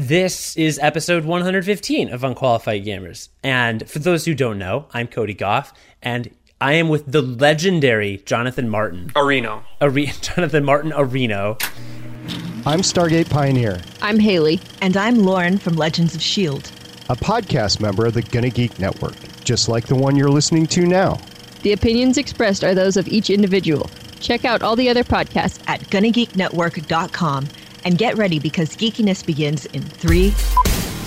This is episode 115 of Unqualified Gamers. And for those who don't know, I'm Cody Goff, and I am with the legendary Jonathan Martin. Areno. Are- Jonathan Martin Areno. I'm Stargate Pioneer, I'm Haley. And I'm Lauren from Legends of S.H.I.E.L.D. a podcast member of the Gonna Geek Network, just like the one you're listening to now. The opinions expressed are those of each individual. Check out all the other podcasts at GonnaGeekNetwork.com and get ready because geekiness begins in three,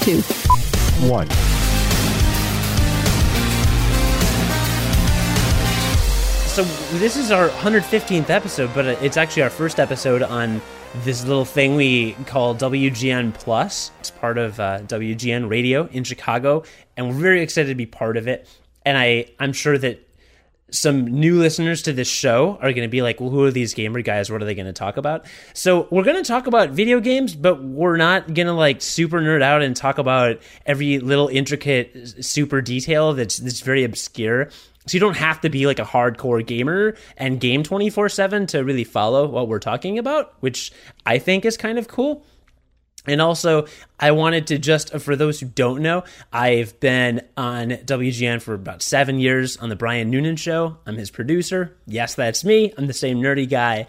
two, one. So this is our 115th episode, but it's actually our first episode on this little thing we call WGN Plus. It's part of uh, WGN Radio in Chicago, and we're very excited to be part of it. And I, I'm sure that some new listeners to this show are going to be like, well, who are these gamer guys? What are they going to talk about? So we're going to talk about video games, but we're not going to like super nerd out and talk about every little intricate super detail that's that's very obscure. So you don't have to be like a hardcore gamer and game 24/7 to really follow what we're talking about, which I think is kind of cool. And also, I wanted to just, for those who don't know, I've been on WGN for about seven years on the Brian Noonan Show. I'm his producer. Yes, that's me. I'm the same nerdy guy.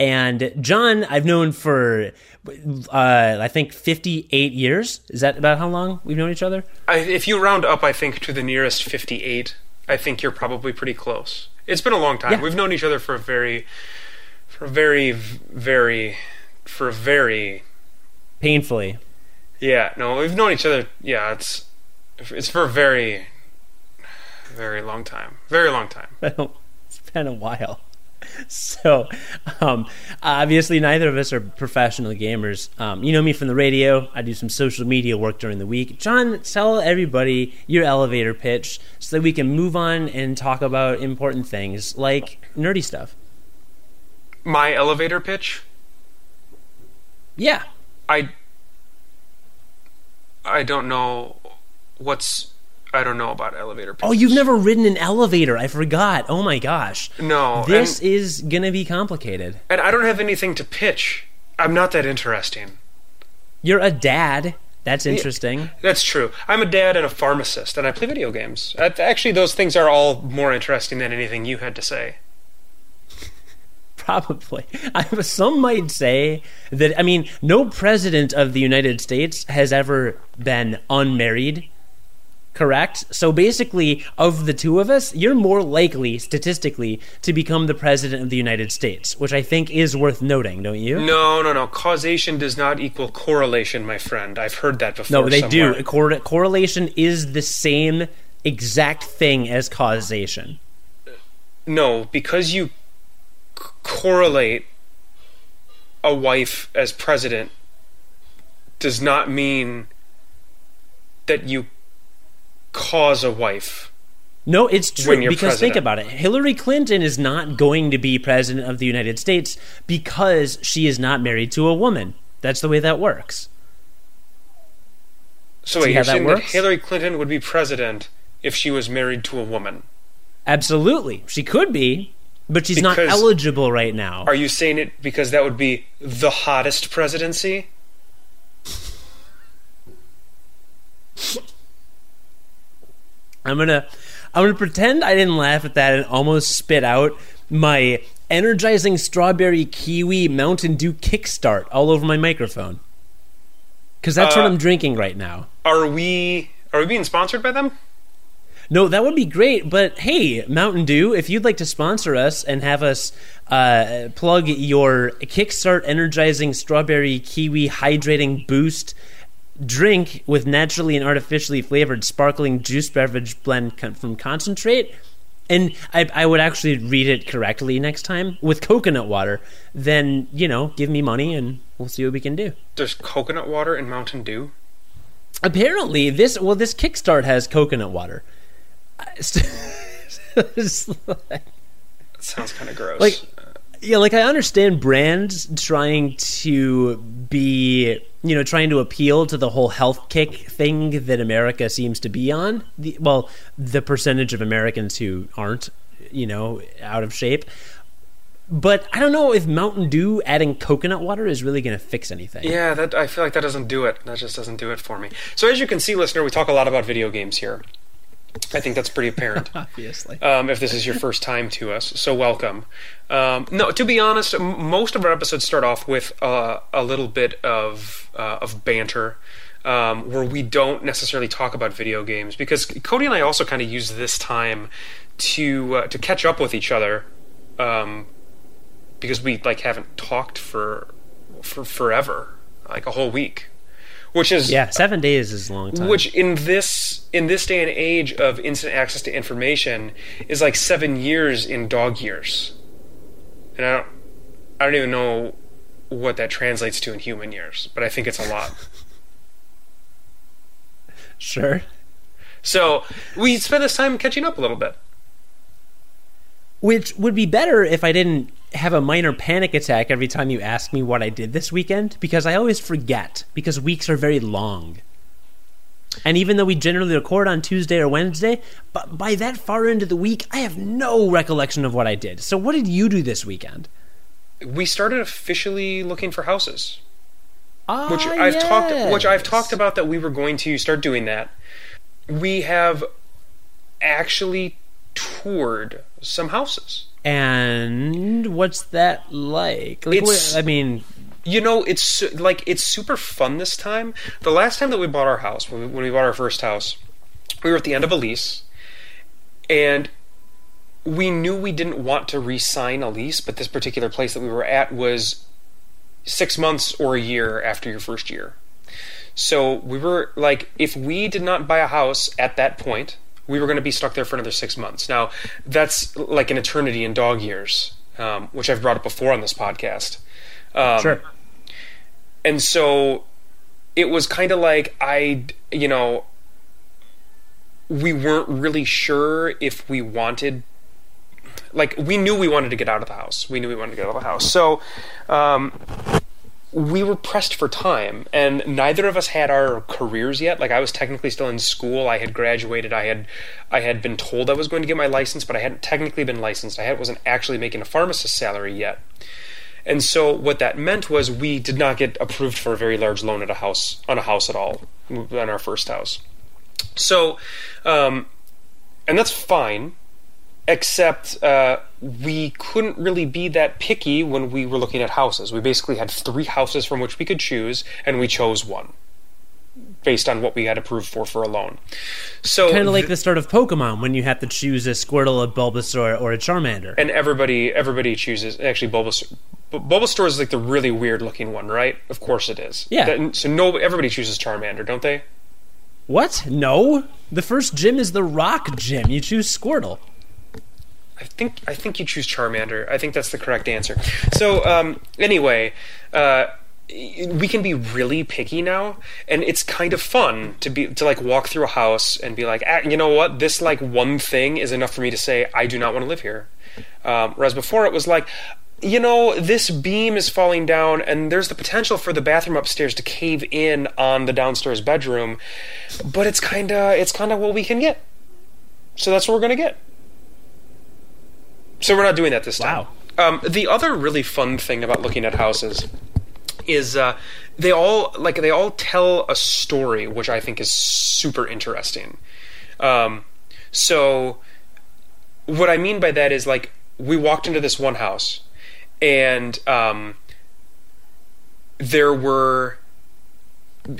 And John, I've known for, uh, I think, 58 years. Is that about how long we've known each other? I, if you round up, I think, to the nearest 58, I think you're probably pretty close. It's been a long time. Yeah. We've known each other for a very, for a very, very, for a very, Painfully. yeah, no, we've known each other, yeah, it's, it's for a very, very long time. Very long time. it's been a while. So, um, obviously, neither of us are professional gamers. Um, you know me from the radio. I do some social media work during the week. John, tell everybody your elevator pitch so that we can move on and talk about important things like nerdy stuff. My elevator pitch, Yeah. I, I don't know what's, I don't know about elevator pitches. Oh, you've never ridden an elevator. I forgot. Oh my gosh. No, This and- is going to be complicated. And I don't have anything to pitch. I'm not that interesting. You're a dad. That's interesting. That's true. I'm a dad and a pharmacist, and I play video games. Actually, those things are all more interesting than anything you had to say. Probably. I, some might say that, I mean, no president of the United States has ever been unmarried, correct? So basically, of the two of us, you're more likely, statistically, to become the president of the United States, which I think is worth noting, don't you? No, no, no. Causation does not equal correlation, my friend. I've heard that before. No, they somewhere. do. Cor- correlation is the same exact thing as causation. No, because you correlate a wife as president does not mean that you cause a wife. No, it's true because think about it. Hillary Clinton is not going to be president of the United States because she is not married to a woman. That's the way that works. So wait, you're that saying that? Hillary Clinton would be president if she was married to a woman? Absolutely. She could be, but she's not eligible right now. Are you saying it because that would be the hottest presidency? I'm going to I'm to pretend I didn't laugh at that and almost spit out my energizing strawberry kiwi Mountain Dew kickstart all over my microphone. Cuz that's what Uh, I'm drinking right now. Are we are we being sponsored by them? No, that would be great. But hey, Mountain Dew, if you'd like to sponsor us and have us uh, plug your Kickstart Energizing Strawberry Kiwi Hydrating Boost drink with naturally and artificially flavored sparkling juice beverage blend con- from concentrate, and I, I would actually read it correctly next time with coconut water, then, you know, give me money and we'll see what we can do. There's coconut water in Mountain Dew. Apparently, this, well, this Kickstart has coconut water. Like- sounds kind of gross. Like- yeah, like I understand brands trying to be, you know, trying to appeal to the whole health kick thing that America seems to be on. The, well, the percentage of Americans who aren't, you know, out of shape. But I don't know if Mountain Dew adding coconut water is really going to fix anything. Yeah, that I feel like that doesn't do it. That just doesn't do it for me. So as you can see, listener, we talk a lot about video games here. I think that's pretty apparent. Obviously. um, if this is your first time to us, so welcome. Um, no, to be honest, m- most of our episodes start off with uh, a little bit of uh, of banter. Um, where we don't necessarily talk about video games because Cody and I also kind of use this time to uh, to catch up with each other um, because we like haven't talked for for forever, like a whole week, which is Yeah, seven days is a long time. which in this in this day and age of instant access to information is like seven years in dog years, and I don't I don't even know what that translates to in human years, but I think it's a lot. sure. so we spend this time catching up a little bit. Which would be better if I didn't have a minor panic attack every time you ask me what I did this weekend, because I always forget, because weeks are very long. And even though we generally record on Tuesday or Wednesday, but by that far into the week, I have no recollection of what I did. So, what did you do this weekend? We started officially looking for houses. Ah, which I've talked which I've talked about that we were going to start doing that. We have actually toured some houses. And what's that like? Like, It's- what- I mean, You know, it's like it's super fun this time. The last time that we bought our house, when we, when we bought our first house, we were at the end of a lease, and we knew we didn't want to re-sign a lease, but this particular place that we were at was six months or a year after your first year. So we were like, if we did not buy a house at that point, we were going to be stuck there for another six months. Now, that's like an eternity in dog years, um, which I've brought up before on this podcast. Um, sure. and so it was kind of like I, you know, we weren't really sure if we wanted. Like we knew we wanted to get out of the house. We knew we wanted to get out of the house. So, um, we were pressed for time, and neither of us had our careers yet. Like I was technically still in school. I had graduated. I had, I had been told I was going to get my license, but I hadn't technically been licensed. I wasn't actually making a pharmacist salary yet. And so what that meant was we did not get approved for a very large loan at a house on a house at all on our first house. So, um, and that's fine, except uh, we couldn't really be that picky when we were looking at houses. We basically had three houses from which we could choose, and we chose one based on what we had approved for for a loan. So Kind of like the start of Pokemon when you have to choose a Squirtle, a Bulbasaur, or a Charmander. and everybody everybody chooses actually Bulbasaur. Bu- Bulbasaur is like the really weird looking one, right? Of course it is. Yeah. That- so no, everybody chooses Charmander, don't they? What? No. The first gym is the Rock Gym. You choose Squirtle. I think I think you choose Charmander. I think that's the correct answer. So um, anyway, uh, we can be really picky now, and it's kind of fun to be to like walk through a house and be like, ah, you know what, this like one thing is enough for me to say I do not want to live here. Um, whereas before it was like. You know, this beam is falling down, and there's the potential for the bathroom upstairs to cave in on the downstairs bedroom, but it's kind of it's kind of what we can get. So that's what we're gonna get. So we're not doing that this time. Wow. Um, the other really fun thing about looking at houses is uh, they all like they all tell a story, which I think is super interesting. Um, so what I mean by that is like we walked into this one house, and um, there were,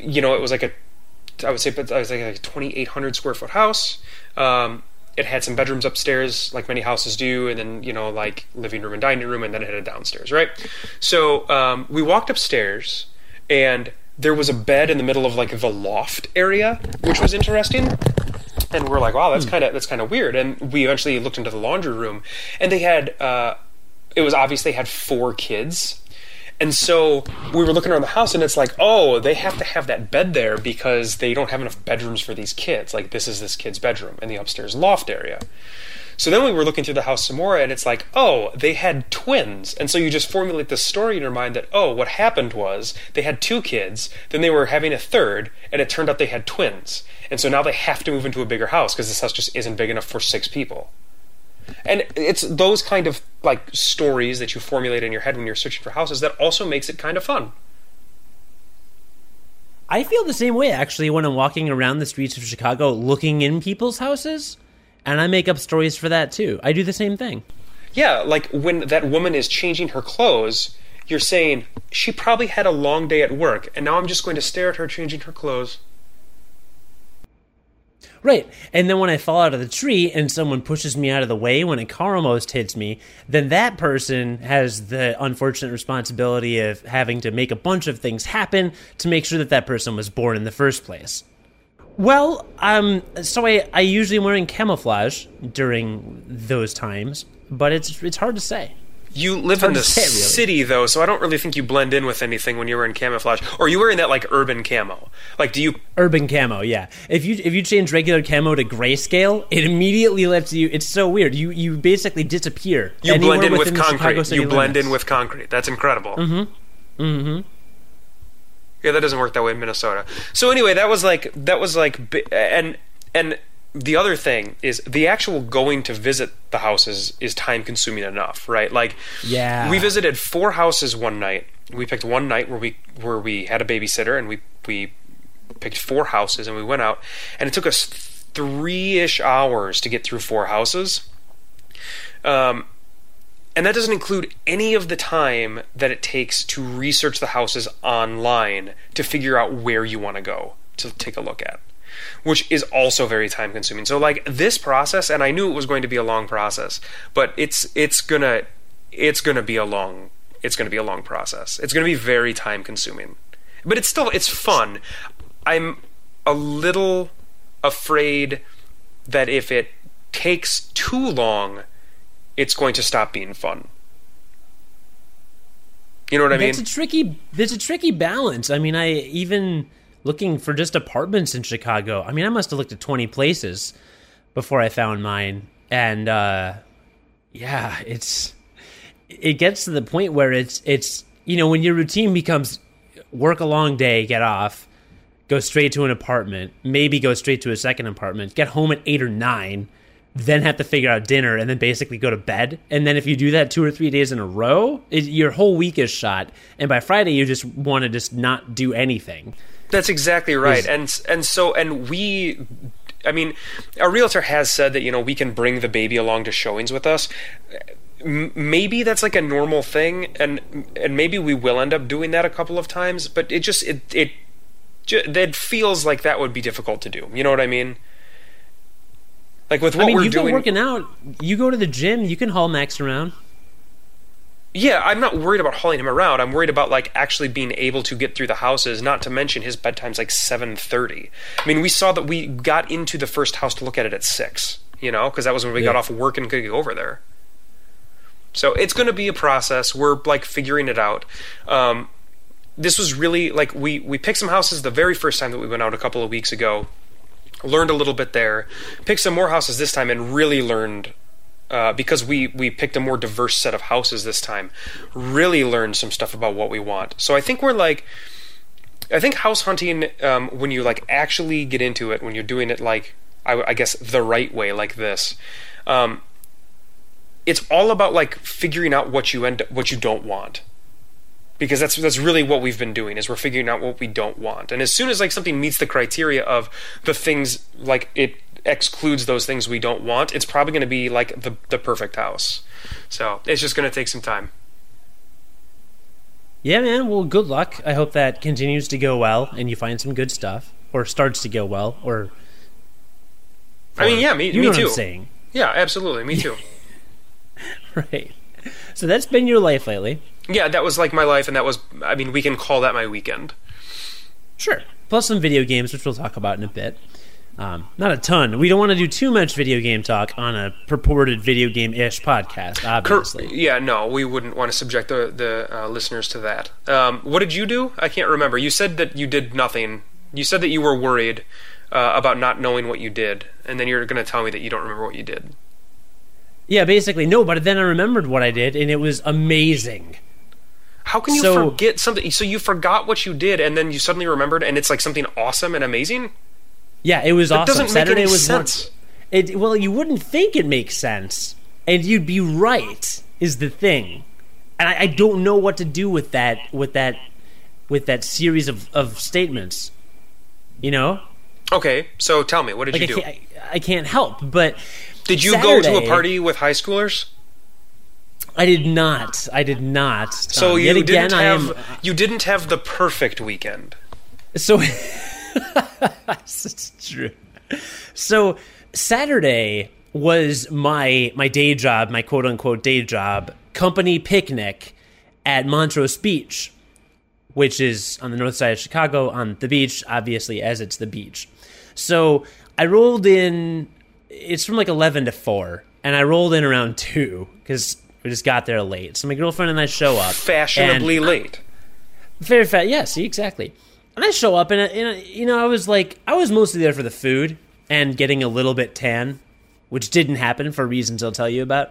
you know, it was like a, I would say, but it was like a 2,800 square foot house. Um, it had some bedrooms upstairs, like many houses do, and then you know, like living room and dining room, and then it had a downstairs, right? So um, we walked upstairs, and there was a bed in the middle of like the loft area, which was interesting. And we're like, wow, that's kind of that's kind of weird. And we eventually looked into the laundry room, and they had uh, it was obvious they had four kids. And so we were looking around the house, and it's like, oh, they have to have that bed there because they don't have enough bedrooms for these kids. Like, this is this kid's bedroom in the upstairs loft area. So then we were looking through the house some more, and it's like, oh, they had twins. And so you just formulate this story in your mind that, oh, what happened was they had two kids, then they were having a third, and it turned out they had twins. And so now they have to move into a bigger house because this house just isn't big enough for six people. And it's those kind of like stories that you formulate in your head when you're searching for houses that also makes it kind of fun. I feel the same way actually when I'm walking around the streets of Chicago looking in people's houses, and I make up stories for that too. I do the same thing. Yeah, like when that woman is changing her clothes, you're saying she probably had a long day at work, and now I'm just going to stare at her changing her clothes. Right. And then when I fall out of the tree and someone pushes me out of the way when a car almost hits me, then that person has the unfortunate responsibility of having to make a bunch of things happen to make sure that that person was born in the first place. Well, um, so I, I usually am wearing camouflage during those times, but it's it's hard to say. You live in the say, really. city though, so I don't really think you blend in with anything when you're wearing camouflage. Or are you wearing that like urban camo? Like, do you? Urban camo, yeah. If you if you change regular camo to grayscale, it immediately lets you. It's so weird. You you basically disappear. You blend in with within the Chicago concrete. You blend limits. in with concrete. That's incredible. Mm-hmm. Mm-hmm. Yeah, that doesn't work that way in Minnesota. So anyway, that was like that was like, and and the other thing is the actual going to visit the houses is time consuming enough, right? Like, Yeah. we visited four houses one night. We picked one night where we where we had a babysitter, and we we picked four houses, and we went out, and it took us three ish hours to get through four houses. Um, and that doesn't include any of the time that it takes to research the houses online to figure out where you want to go to take a look at, which is also very time consuming. So like this process, and I knew it was going to be a long process, but it's it's gonna it's gonna be a long it's gonna be a long process. It's gonna be very time consuming, but it's still it's fun. I'm a little afraid that if it takes too long, it's going to stop being fun. You know what I mean? It's a tricky. There's a tricky balance. I mean, I even looking for just apartments in Chicago. I mean, I must have looked at 20 places before I found mine, and uh, yeah, it's it gets to the point where it's it's you know when your routine becomes work a long day, get off, go straight to an apartment, maybe go straight to a second apartment, get home at eight or nine, then have to figure out dinner, and then basically go to bed. And then if you do that two or three days in a row, it, your whole week is shot. And by Friday, you just want to just not do anything. That's exactly right. Is- and and so and we I mean, our realtor has said that you know we can bring the baby along to showings with us. M- maybe that's like a normal thing, and and maybe we will end up doing that a couple of times. But it just it it it feels like that would be difficult to do. You know what I mean? Like with what I mean, we're you've doing, been working out. You go to the gym. You can haul Max around. Yeah, I'm not worried about hauling him around. I'm worried about like actually being able to get through the houses. Not to mention his bedtime's like 7:30. I mean, we saw that we got into the first house to look at it at six. You know, because that was when we got off of work and could go over there. So it's going to be a process. We're like figuring it out. Um, this was really like we we picked some houses the very first time that we went out a couple of weeks ago. Learned a little bit there. Picked some more houses this time and really learned uh, because we we picked a more diverse set of houses this time. Really learned some stuff about what we want. So I think we're like, I think house hunting um, when you like actually get into it, when you're doing it like I, I guess the right way, like this. Um, it's all about like figuring out what you end what you don't want because that's that's really what we've been doing is we're figuring out what we don't want and as soon as like something meets the criteria of the things like it excludes those things we don't want it's probably going to be like the the perfect house so it's just going to take some time Yeah, man. Well, good luck. I hope that continues to go well and you find some good stuff, or starts to go well, or. i mean yeah me, you me know too what I'm saying, yeah absolutely me too right? So that's been your life lately. yeah that was like my life and that was i mean we can call that my weekend Sure. Plus some video games, which we'll talk about in a bit. Um, not a ton. We don't want to do too much video game talk on a purported video game ish podcast, Cur- obviously. yeah no we wouldn't want to subject the the uh, listeners to that um, what did you do i can't remember you said that you did nothing you said that you were worried uh, about not knowing what you did and then you're going to tell me that you don't remember what you did Yeah, basically. No, but then I remembered what I did, and it was amazing. How can you So- forget something? So you forgot what you did, and then you suddenly remembered, and it's like something awesome and amazing. Yeah, it was That awesome. doesn't make Saturday any was sense. It well, you wouldn't think it makes sense and you'd be right is the thing, and I, I don't know what to do with that with that with that series of, of statements. You know, Okay, so tell me, what did like you I do? can't, I, I can't help. But Did you go to a party with high schoolers? I did not. I did not. So Um, you yet again, didn't I have am you didn't have the perfect weekend. So it's true. So Saturday was my my day job, my quote unquote day job, company picnic at Montrose Beach, which is on the north side of Chicago on the beach, obviously as it's the beach. So I rolled in. It's from like eleven to four, and I rolled in around two because we just got there late. So my girlfriend and I show up Fashionably late. very fat. Yeah, see, exactly. And I show up, and, uh, and uh, you know, I was like, I was mostly there for the food and getting a little bit tan, which didn't happen for reasons I'll tell you about.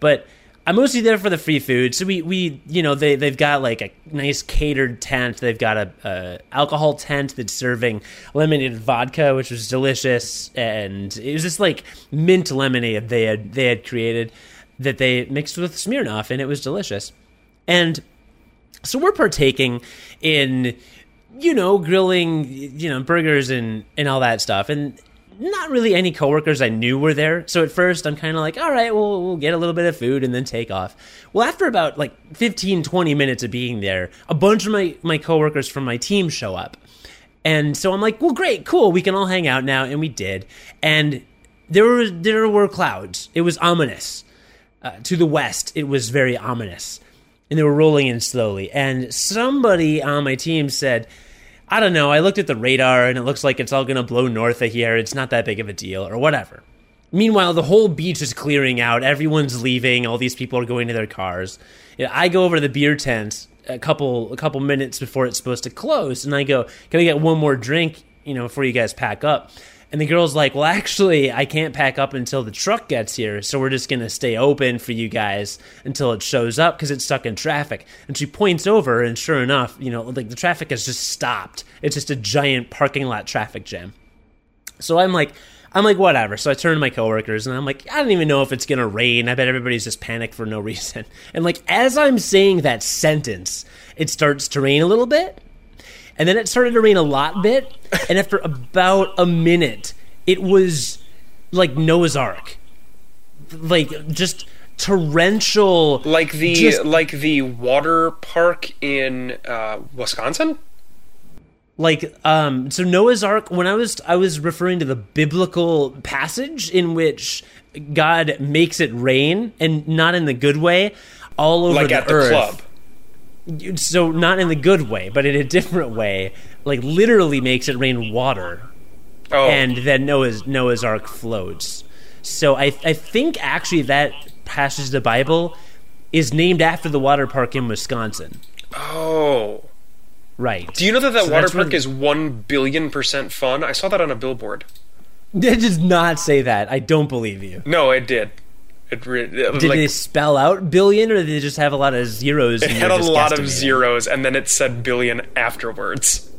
But I'm mostly there for the free food. So we, we you know, they they've got like a nice catered tent. They've got a, a alcohol tent that's serving lemonade vodka, which was delicious, and it was just like mint lemonade they had they had created that they mixed with Smirnoff, and it was delicious. And so we're partaking in you know grilling you know burgers and and all that stuff and not really any coworkers I knew were there. So at first I'm kind of like, all right, well, we'll get a little bit of food and then take off. Well, after about like 15, 20 minutes of being there, a bunch of my, my coworkers from my team show up. And so I'm like, well, great, cool. We can all hang out now. And we did. And there were, there were clouds. It was ominous. Uh, to the west, it was very ominous. And they were rolling in slowly. And somebody on my team said, I don't know, I looked at the radar and it looks like it's all going to blow north of here. It's not that big of a deal, or whatever. Meanwhile, the whole beach is clearing out. Everyone's leaving. All these people are going to their cars. I go over to the beer tent a couple a couple minutes before it's supposed to close, and I go, "Can I get one more drink? You know, before you guys pack up?" And the girl's like, "Well, actually, I can't pack up until the truck gets here, so we're just gonna stay open for you guys until it shows up because it's stuck in traffic." And she points over, and sure enough, you know, like the traffic has just stopped. It's just a giant parking lot traffic jam. So I'm like, I'm like, whatever. So I turn to my coworkers and I'm like, I don't even know if it's gonna rain. I bet everybody's just panicked for no reason. And like, as I'm saying that sentence, it starts to rain a little bit, and then it started to rain a lot bit, and after about a minute, it was like Noah's Ark, like just torrential, Like the just- like the water park in uh, Wisconsin. like um so noah's ark when i was i was referring to the biblical passage in which god makes it rain and not in the good way all over Like the at the earth club. So not in the good way but in a different way like literally makes it rain water Oh, and then noah's noah's ark floats so i i think actually that passage of the bible is named after the water park in wisconsin oh. right Do you know that that So water park is one billion percent fun? I saw that on a billboard. It does not say that i don't believe you No, it did. It, re- Did like, they spell out billion, or did they just have a lot of zeros? It had a lot of zeros, and then it said billion afterwards.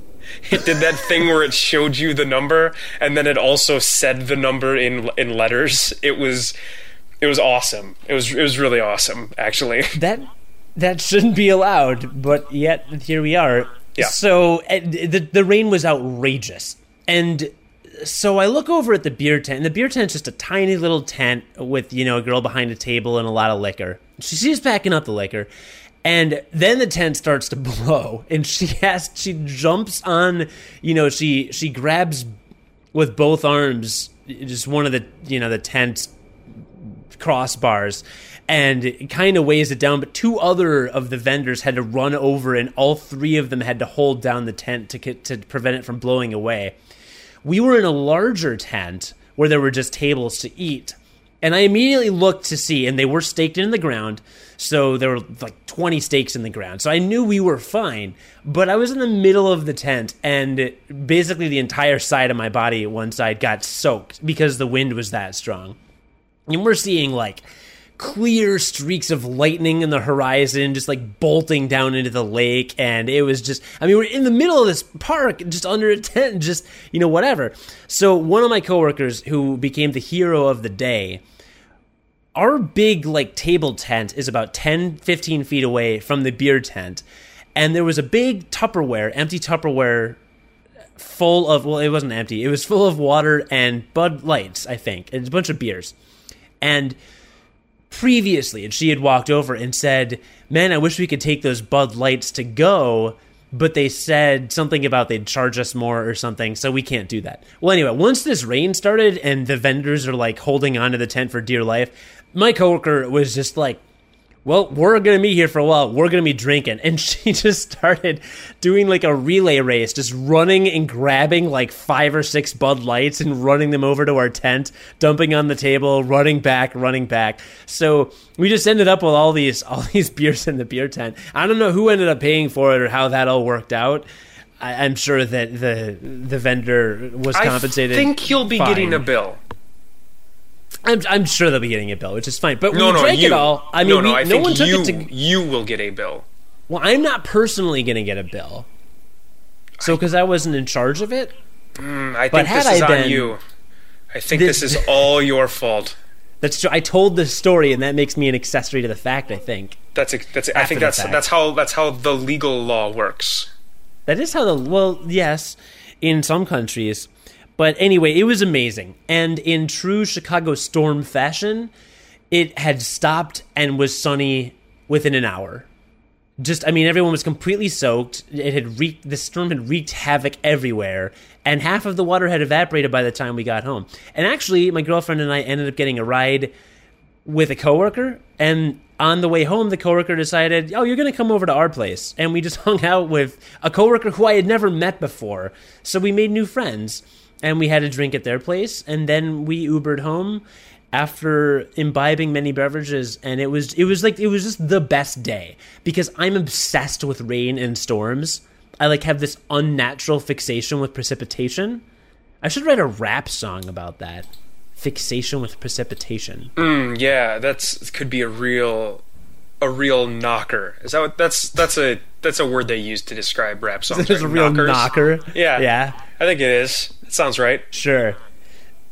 It did that thing where it showed you the number, and then it also said the number in in letters. It was it was awesome. It was it was really awesome, actually. That that shouldn't be allowed, but yet here we are. Yeah. So uh, the the rain was outrageous, and so I look over at the beer tent. And the beer tent's just a tiny little tent with you know a girl behind a table and a lot of liquor. She sees packing up the liquor. And then the tent starts to blow, and she has she jumps on, you know, she she grabs with both arms just one of the you know the tent crossbars and kind of weighs it down but two other of the vendors had to run over and all three of them had to hold down the tent to to prevent it from blowing away we were in a larger tent where there were just tables to eat. And i immediately looked to see and they were staked in the ground so there were like 20 stakes in the ground. So i knew we were fine but i was in the middle of the tent and basically the entire side of my body one side got soaked because the wind was that strong. And we're seeing like clear streaks of lightning in the horizon just like bolting down into the lake and it was just i mean we're in the middle of this park just under a tent just you know whatever. So one of my coworkers who became the hero of the day our big like table tent is about 10 15 feet away from the beer tent and there was a big tupperware empty tupperware full of well it wasn't empty it was full of water and bud lights i think and a bunch of beers. And previously and she had walked over and said man i wish we could take those bud lights to go but they said something about they'd charge us more or something, so we can't do that. Well, anyway, once this rain started and the vendors are like holding onto the tent for dear life, my coworker was just like, well, we're going to be here for a while. We're going to be drinking. And she just started doing like a relay race, just running and grabbing like five or six Bud Lights and running them over to our tent, dumping on the table, running back, running back. So we just ended up with all these, all these beers in the beer tent. I don't know who ended up paying for it or how that all worked out. I, am sure that the the vendor was compensated. I think he'll be fine. getting a bill. I'm, I'm sure they'll be getting a bill, which is fine. But no, we no, drank you. it all. I mean, no, no, we, I no one took you, it to. You will get a bill. Well, I'm not personally going to get a bill. So, because I wasn't in charge of it. Mm, I But think this is I on you. I think This- this, is all your fault. That's true. I told this story, and that makes me an accessory to the fact. I think That's a, that's. I think that's fact. that's how that's how the legal law works. that is how the well, yes, in some countries. But anyway, it was amazing, and in true Chicago storm fashion, it had stopped and was sunny within an hour. just I mean everyone was completely soaked. It had wreaked the storm had wreaked havoc everywhere, and half of the water had evaporated by the time we got home. And actually, my girlfriend and I ended up getting a ride with a coworker, and on the way home, the coworker decided, "Oh, you're going to come over to our place," and we just hung out with a coworker who I had never met before. So we made new friends, and we had a drink at their place, and then we Ubered home after imbibing many beverages and it was it was like it was just the best day because I'm obsessed with rain and storms. I like have this unnatural fixation with precipitation. I should write a rap song about that. Fixation with precipitation. Mm, yeah, that's could be a real a real knocker. Is that what, that's that's a that's a word they use to describe rap songs. There's a real Knockers? knocker. Yeah, Yeah. I think it is. It sounds right. Sure.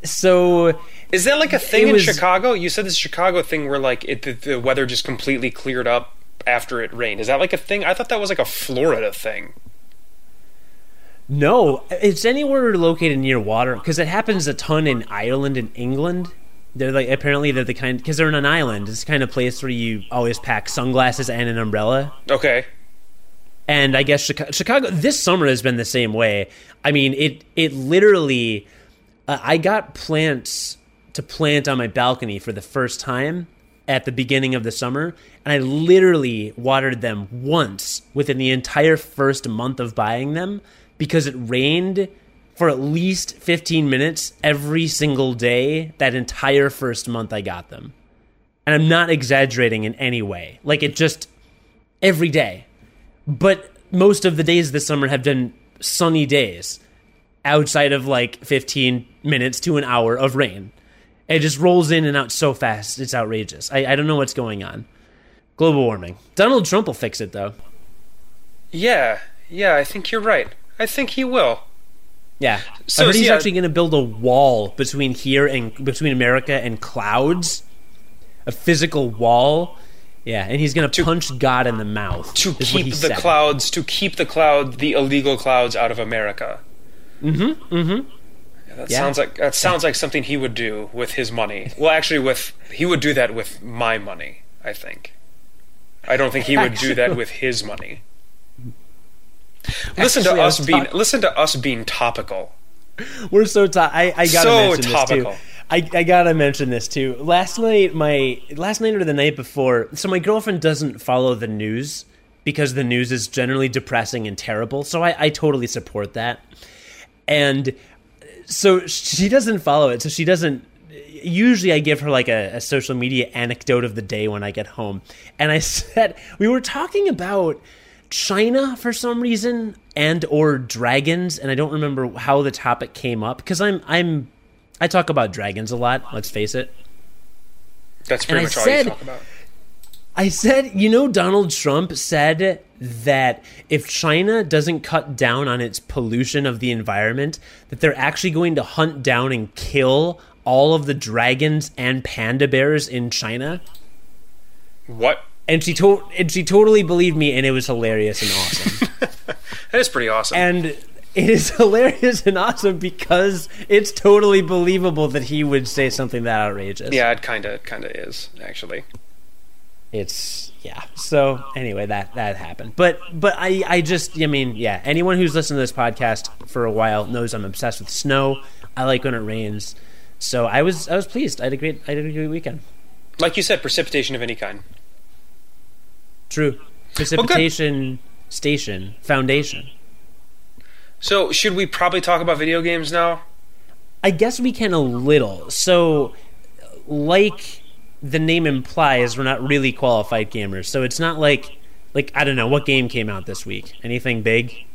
So Is that like a thing in was- Chicago? You said this Chicago thing where like it, the, the weather just completely cleared up after it rained. Is that like a thing? I thought that was like a Florida thing. no, it's anywhere located near water because it happens a ton in Ireland and England. They're like apparently they're the kind because they're in an island. It's the kind of place where you always pack sunglasses and an umbrella. Okay. And I guess Chicago, Chicago this summer has been the same way. I mean, it it literally. Uh, I got plants to plant on my balcony for the first time at the beginning of the summer, and I literally watered them once within the entire first month of buying them because it rained for at least 15 minutes every single day that entire first month I got them. And I'm not exaggerating in any way. Like it just every day but most of the days this summer have been sunny days outside of like 15 minutes to an hour of rain it just rolls in and out so fast it's outrageous i, I don't know what's going on global warming donald trump will fix it though Yeah. Yeah. I think you're right. I think he will. yeah So, i heard he's yeah. actually going to build a wall between here and between america and clouds a physical wall yeah and he's going to punch god in the mouth To keep he the said. clouds, to keep the cloud, the illegal clouds out of America. Mm-hmm. Mm-hmm. that Yeah. sounds like that sounds like something he would do with his money. Well, actually, with he would do that with my money. I think. I don't think he would do that with his money. Listen Actually, to us was being listen to us being topical. We're so to- I, I gotta So mention topical. this too. I, I gotta mention this too. Last night, my last night or the night before. So my girlfriend doesn't follow the news because the news is generally depressing and terrible. So I, I totally support that. And so she doesn't follow it. So she doesn't. Usually, I give her like a, a social media anecdote of the day when I get home. And I said we were talking about China for some reason and or dragons, and I don't remember how the topic came up because I'm I'm I talk about dragons a lot. Let's face it. That's pretty And I much all said- you talk about. I said, you know, Donald Trump said that if China doesn't cut down on its pollution of the environment, that they're actually going to hunt down and kill all of the dragons and panda bears in China. What? And she told and she totally believed me and it was hilarious and awesome. That is pretty awesome. and it is hilarious and awesome because it's totally believable that he would say something that outrageous. yeah, it kind of kind of is actually. it's yeah. So anyway that that happened. But but i i just i mean yeah anyone who's listened to this podcast for a while knows i'm obsessed with snow. I like when it rains. So i was i was pleased. I had a great i had a great weekend. Like you said, precipitation of any kind. true. Precipitation station. Foundation So, should we probably talk about video games now? i guess we can a little so like the name implies we're not really qualified gamers so it's not like like i don't know what game came out this week anything big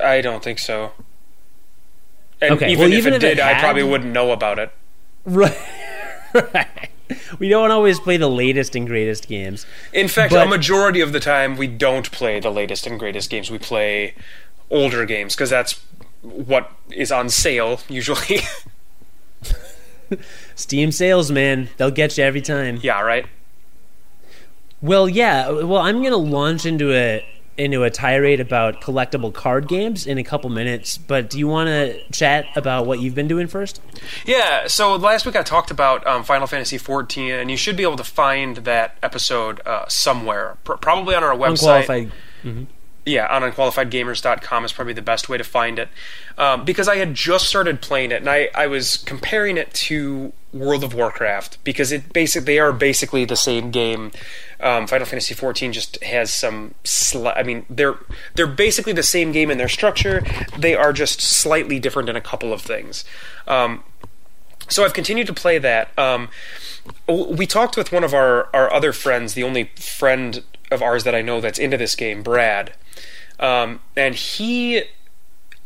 I don't think so. And Okay, even well, if even it if it did, I had- probably wouldn't know about it. Right. right. We don't always play the latest and greatest games. In fact, But- a majority of the time, we don't play the latest and greatest games. We play older games because that's what is on sale usually. Steam sales, man, they'll get you every time. yeah, right. Well, yeah. Well, I'm gonna launch into a into a tirade about collectible card games in a couple minutes. But do you want to chat about what you've been doing first? Yeah, so last week I talked about um, Final Fantasy XIV, and you should be able to find that episode uh, somewhere, pr- probably on our website. Unqualified. Yeah, on unqualifiedgamers.com is probably the best way to find it. Um, because I had just started playing it, and I, I was comparing it to World of Warcraft, because it basic they are basically the same game. Um, Final Fantasy XIV just has some. Sli- I mean, they're they're basically the same game in their structure. They are just slightly different in a couple of things. Um, so I've continued to play that. Um, we talked with one of our, our other friends, the only friend of ours that I know that's into this game, Brad, um, and he.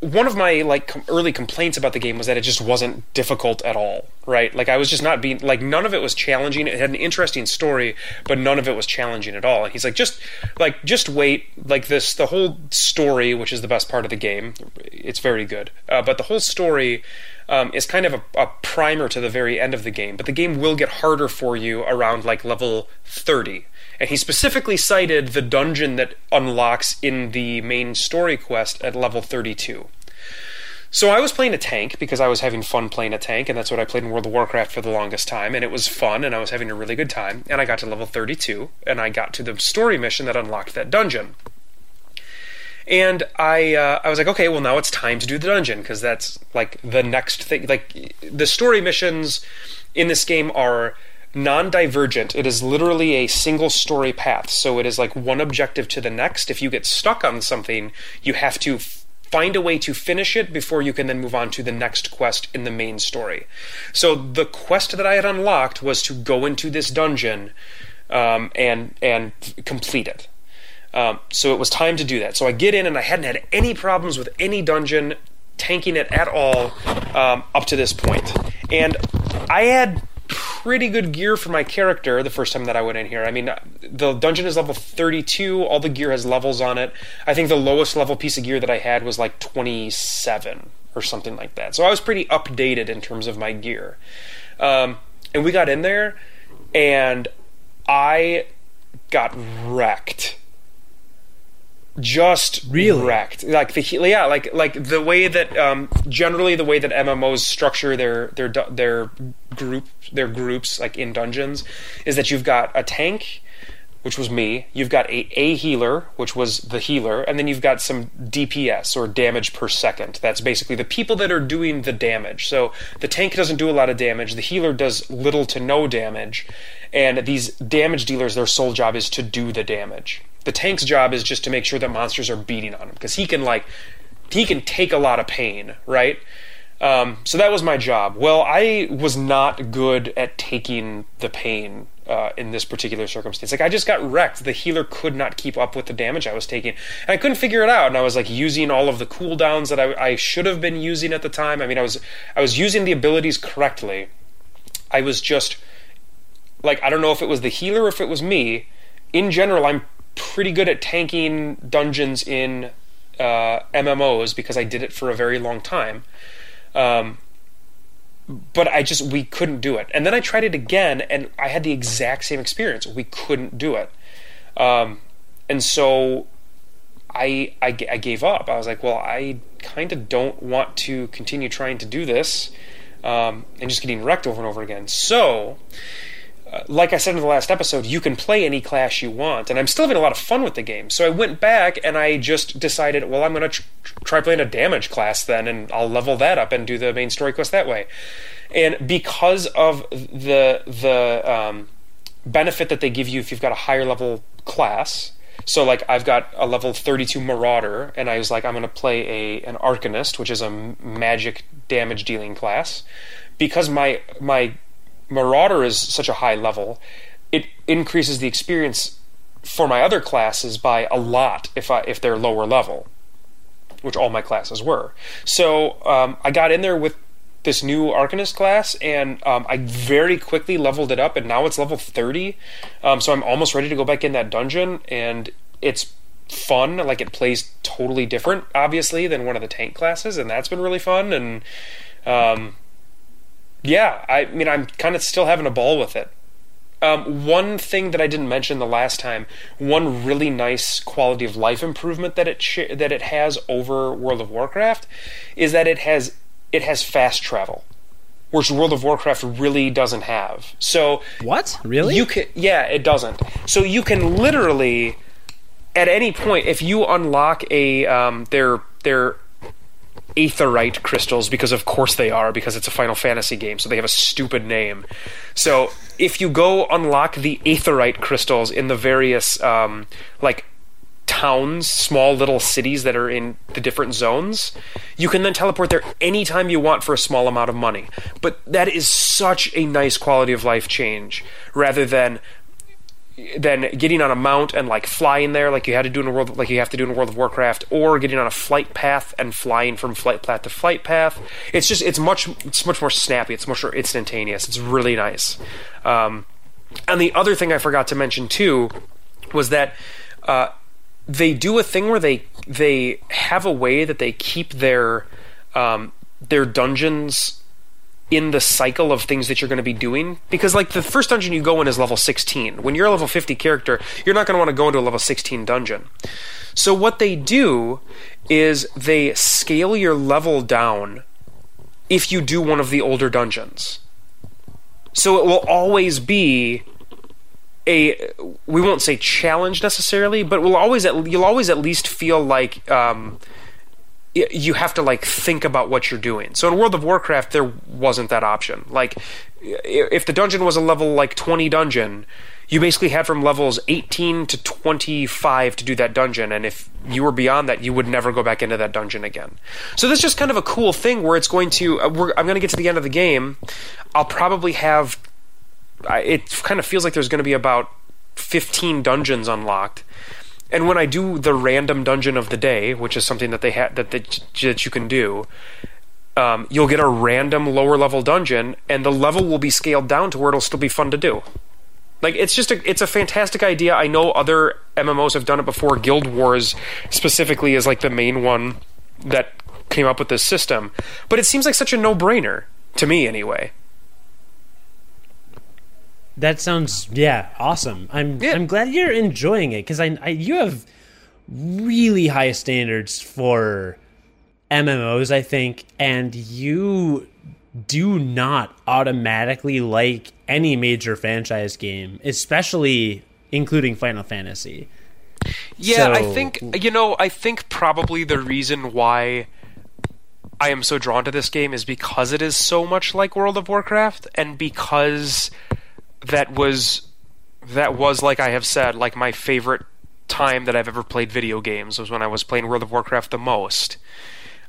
One of my like com- early complaints about the game was that it just wasn't difficult at all, right? Like I was just not being like none of it was challenging. It had an interesting story, but none of it was challenging at all. And he's like, just like just wait, like this the whole story, which is the best part of the game. It's very good, uh, but the whole story um, is kind of a, a primer to the very end of the game. But the game will get harder for you around like level 30. And he specifically cited the dungeon that unlocks in the main story quest at level 32. So I was playing a tank because I was having fun playing a tank, and that's what I played in World of Warcraft for the longest time, and it was fun, and I was having a really good time. And I got to level 32, and I got to the story mission that unlocked that dungeon. And I, uh, I was like, okay, well now it's time to do the dungeon because that's like the next thing. Like the story missions in this game are non-divergent. It is literally a single story path. So it is like one objective to the next. If you get stuck on something, you have to find a way to finish it before you can then move on to the next quest in the main story. So the quest that I had unlocked was to go into this dungeon um, and and complete it. Um, so it was time to do that. So I get in, and I hadn't had any problems with any dungeon tanking it at all um, up to this point. And I had pretty good gear for my character the first time that I went in here. I mean, the dungeon is level 32, all the gear has levels on it. I think the lowest level piece of gear that I had was like 27 or something like that. So I was pretty updated in terms of my gear. Um, and we got in there, and I got wrecked just Really? wrecked. Like the yeah, like like the way that um, generally the way that MMOs structure their their their group their groups like in dungeons is that you've got a tank, which was me. You've got a a healer, which was the healer, and then you've got some DPS or damage per second. That's basically the people that are doing the damage. So the tank doesn't do a lot of damage. The healer does little to no damage, and these damage dealers, their sole job is to do the damage. The tank's job is just to make sure that monsters are beating on him because he can like he can take a lot of pain, right? Um, so that was my job. Well, I was not good at taking the pain uh, in this particular circumstance. Like I just got wrecked. The healer could not keep up with the damage I was taking, and I couldn't figure it out. And I was like using all of the cooldowns that I, I should have been using at the time. I mean, I was I was using the abilities correctly. I was just like I don't know if it was the healer or if it was me. In general, I'm pretty good at tanking dungeons in uh, MMOs because I did it for a very long time. Um, but I just we couldn't do it. And then I tried it again, and I had the exact same experience. We couldn't do it, um, and so I, I I gave up. I was like, well, I kind of don't want to continue trying to do this, um, and just getting wrecked over and over again. So. Like I said in the last episode, you can play any class you want, and I'm still having a lot of fun with the game. So I went back and I just decided, well, I'm going to tr- try playing a damage class then, and I'll level that up and do the main story quest that way. And because of the the um, benefit that they give you if you've got a higher level class, so like I've got a level 32 Marauder, and I was like, I'm going to play a an Arcanist, which is a magic damage dealing class. Because my my Marauder is such a high level, it increases the experience for my other classes by a lot if I if they're lower level, which all my classes were. So um, I got in there with this new Arcanist class, and um, I very quickly leveled it up, and now it's level 30. Um, so I'm almost ready to go back in that dungeon, and it's fun. Like it plays totally different, obviously, than one of the tank classes, and that's been really fun. And um, yeah, I mean, I'm kind of still having a ball with it. Um, one thing that I didn't mention the last time, one really nice quality of life improvement that it sh- that it has over World of Warcraft, is that it has it has fast travel, which World of Warcraft really doesn't have. So What? Really? you can yeah, it doesn't. So you can literally at any point if you unlock a um, their their aetheryte crystals because of course they are because it's a Final Fantasy game so they have a stupid name. So if you go unlock the aetheryte crystals in the various um, like towns, small little cities that are in the different zones, you can then teleport there anytime you want for a small amount of money. But that is such a nice quality of life change rather than than getting on a mount and like flying there like you had to do in a world like you have to do in World of Warcraft or getting on a flight path and flying from flight path to flight path. It's just it's much it's much more snappy. It's much more instantaneous. It's really nice. Um, and the other thing I forgot to mention too was that uh, they do a thing where they they have a way that they keep their um, their dungeons in the cycle of things that you're going to be doing because like the first dungeon you go in is level 16 when you're a level 50 character you're not going to want to go into a level 16 dungeon. So what they do is they scale your level down if you do one of the older dungeons. So it will always be a we won't say challenge necessarily but we'll always at, you'll always at least feel like um, you have to like think about what you're doing. So in World of Warcraft, there wasn't that option. Like, if the dungeon was a level like 20 dungeon, you basically had from levels 18 to 25 to do that dungeon, and if you were beyond that, you would never go back into that dungeon again. So that's just kind of a cool thing where it's going to. Uh, I'm going to get to the end of the game. I'll probably have. It kind of feels like there's going to be about 15 dungeons unlocked and when I do the random dungeon of the day, which is something that they had that, that that you can do, um, you'll get a random lower level dungeon, and the level will be scaled down to where it'll still be fun to do. Like it's just a it's a fantastic idea. I know other MMOs have done it before. Guild Wars specifically is like the main one that came up with this system, but it seems like such a no brainer to me anyway. That sounds yeah awesome. I'm Yeah. I'm glad you're enjoying it because I, I you have really high standards for MMOs I think, and you do not automatically like any major franchise game, especially including Final Fantasy. Yeah, I think you know. I think probably the reason why I am so drawn to this game is because it is so much like World of Warcraft, and because that was that was like I have said, like my favorite time that I've ever played video games was when I was playing World of Warcraft the most.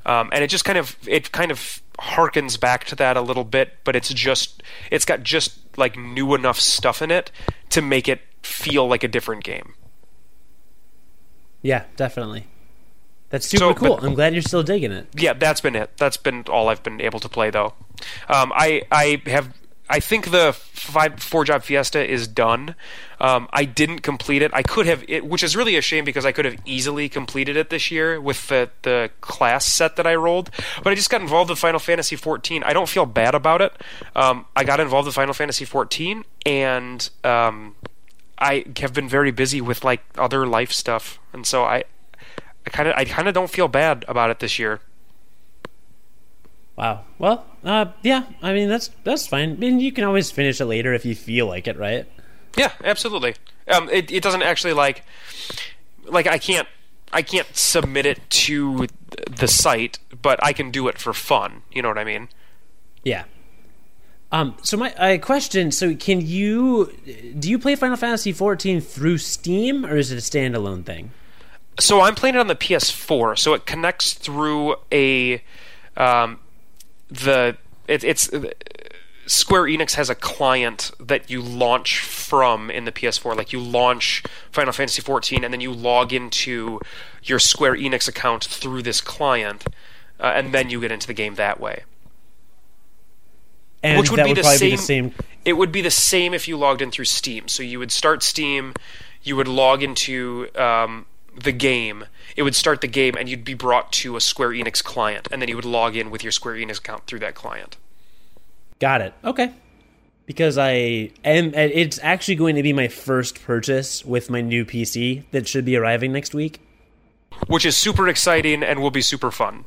Um, and it just kind of it kind of harkens back to that a little bit, but it's just it's got just like new enough stuff in it to make it feel like a different game. Yeah, definitely. That's super So, cool. but- I'm glad you're still digging it. yeah, that's been it. That's been all I've been able to play though. Um, I I have I think the five four job fiesta is done. Um, I didn't complete it. I could have, it, which is really a shame because I could have easily completed it this year with the the class set that I rolled. But I just got involved with Final Fantasy 14. I don't feel bad about it. Um, I got involved with Final Fantasy 14, and um, I have been very busy with like other life stuff, and so I, I kind of I kind of don't feel bad about it this year. Wow. Well, uh, yeah. I mean, that's that's fine. I mean, you can always finish it later if you feel like it, right? Yeah, absolutely. Um, it it doesn't actually like like I can't I can't submit it to the site, but I can do it for fun. You know what I mean? Yeah. Um, so my uh, question: So, can you do you play Final Fantasy XIV through Steam, or is it a standalone thing? So I'm playing it on the PS4, so it connects through a um, the it, it's Square Enix has a client that you launch from in the PS4. Like you launch Final Fantasy XIV, and then you log into your Square Enix account through this client, uh, and then you get into the game that way. And Which would be would the same, be the same. It would be the same if you logged in through Steam. So you would start Steam, you would log into um, the game. It would start the game, and you'd be brought to a Square Enix client, and then you would log in with your Square Enix account through that client. Got it. Okay. Because I am, it's actually going to be my first purchase with my new PC that should be arriving next week. Which is super exciting and will be super fun.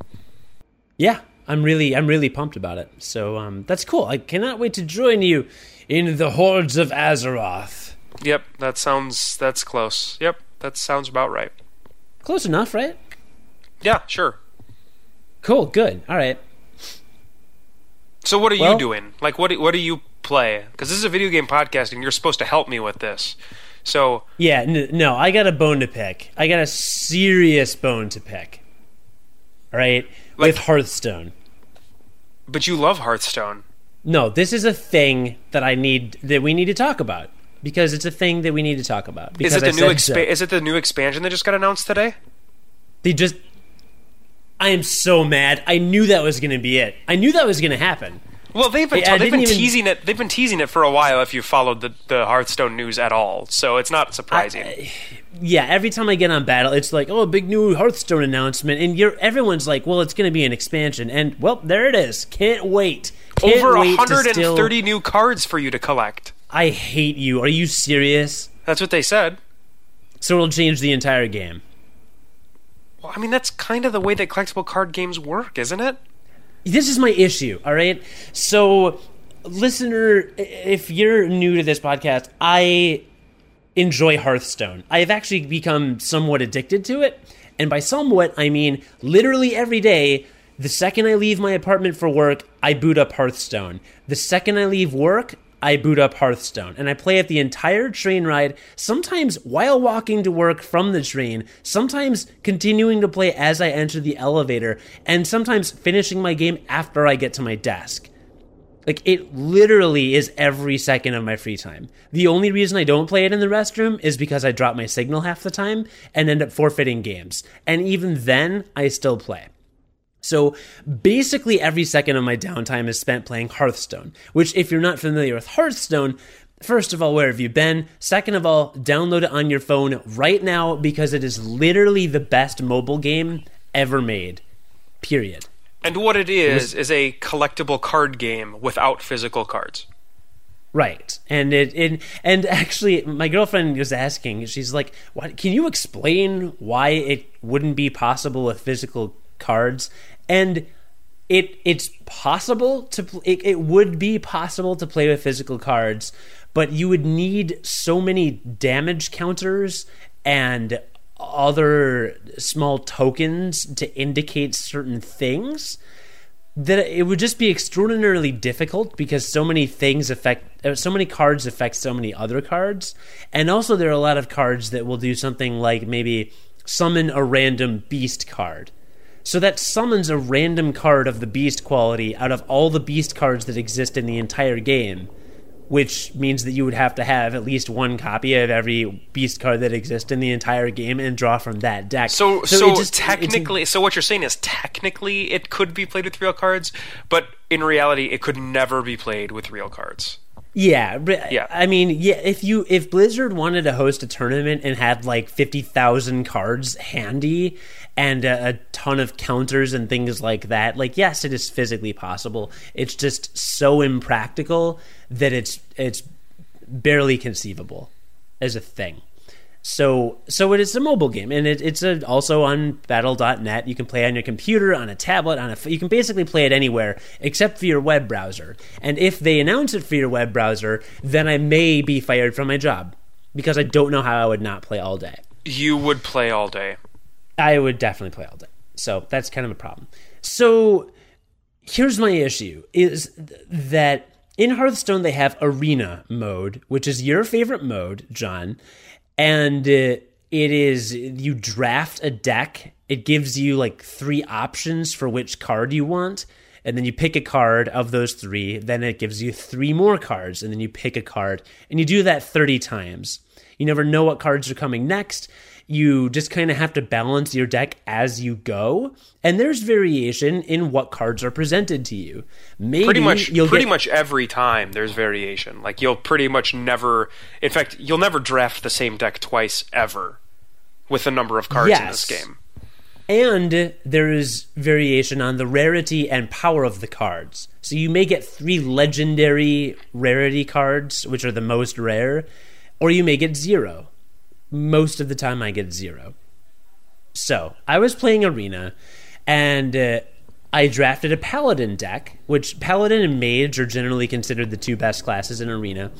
Yeah, I'm really, I'm really pumped about it. So um, that's cool. I cannot wait to join you in the hordes of Azeroth. Yep, that sounds that's close. Yep, that sounds about right. Close enough, right? Yeah, sure. Cool. Good. All right. So what are Well- you doing? Like what do, what do you play? Cuz this is a video game podcast and you're supposed to help me with this. So, Yeah. N- no, I got a bone to pick. I got a serious bone to pick. All right. Like- With Hearthstone. but you love Hearthstone. No, this is a thing that I need that we need to talk about because it's a thing that we need to talk about. Is it I the new said so. is it the new expansion that just got announced today? They just. I am so mad. I knew that was going to be it. I knew that was going to happen. Well, they've been Hey, I they've been even- teasing it. They've been teasing it for a while. If you followed the, the Hearthstone news at all, so it's not surprising. Yeah, every time I get on battle, it's like, oh, a big new Hearthstone announcement, and you're everyone's like, well, it's going to be an expansion, and well, there it is. Can't wait. Over wait 130 new cards for you to collect. I hate you. Are you serious? That's what they said. So it'll change the entire game. Well, I mean, that's kind of the way that collectible card games work, isn't it? this is my issue all right so listener if you're new to this podcast i enjoy hearthstone i have actually become somewhat addicted to it and by somewhat i mean literally every day the second i leave my apartment for work i boot up hearthstone the second i leave work I boot up Hearthstone and I play it the entire train ride, sometimes while walking to work from the train, sometimes continuing to play as I enter the elevator, and sometimes finishing my game after I get to my desk. Like, it literally is every second of my free time. The only reason I don't play it in the restroom is because I drop my signal half the time and end up forfeiting games. And even then, I still play. So basically, every second of my downtime is spent playing Hearthstone, which, if you're not familiar with Hearthstone, first of all, where have you been? Second of all, download it on your phone right now because it is literally the best mobile game ever made. Period. And what it is is a collectible card game without physical cards. Right, and it, it and actually, my girlfriend was asking. She's like, "What? Can you explain why it wouldn't be possible with physical cards?" And it it's possible to it, it would be possible to play with physical cards, but you would need so many damage counters and other small tokens to indicate certain things that it would just be extraordinarily difficult because so many things affect uh, so many cards affect so many other cards and also there are a lot of cards that will do something like maybe summon a random beast card so that summons a random card of the beast quality out of all the beast cards that exist in the entire game which means that you would have to have at least one copy of every beast card that exists in the entire game and draw from that deck. So, so, it just- technically, so what you're saying is technically it could be played with real cards, but in reality, it could never be played with real cards. Yeah, but uh, Yeah. I mean, yeah. If you if Blizzard wanted to host a tournament and had like fifty thousand cards handy and a, a ton of counters and things like that, like yes, it is physically possible. It's just so impractical that it's it's barely conceivable as a thing. So so it is a mobile game, and it, it's a, also on Battle.net. You can play on your computer, on a tablet, on a. You can basically play it anywhere except for your web browser. And if they announce it for your web browser, then I may be fired from my job because I don't know how I would not play all day. You would play all day. I would definitely play all day. So that's kind of a problem. So here's my issue is that in Hearthstone they have arena mode, which is your favorite mode, John, and uh, it is you draft a deck. It gives you like three options for which card you want. And then you pick a card of those three. Then it gives you three more cards. And then you pick a card. And you do that 30 times. You never know what cards are coming next. You just kind of have to balance your deck as you go. And there's variation in what cards are presented to you. Maybe Pretty much, pretty get- much every time there's variation. Like you'll pretty much never, in fact, you'll never draft the same deck twice ever with the number of cards in this game. And there is variation on the rarity and power of the cards. So you may get three legendary rarity cards, which are the most rare, or you may get zero. Most of the time, I get zero. So I was playing Arena, and uh, I drafted a Paladin deck, which Paladin and Mage are generally considered the two best classes in Arena.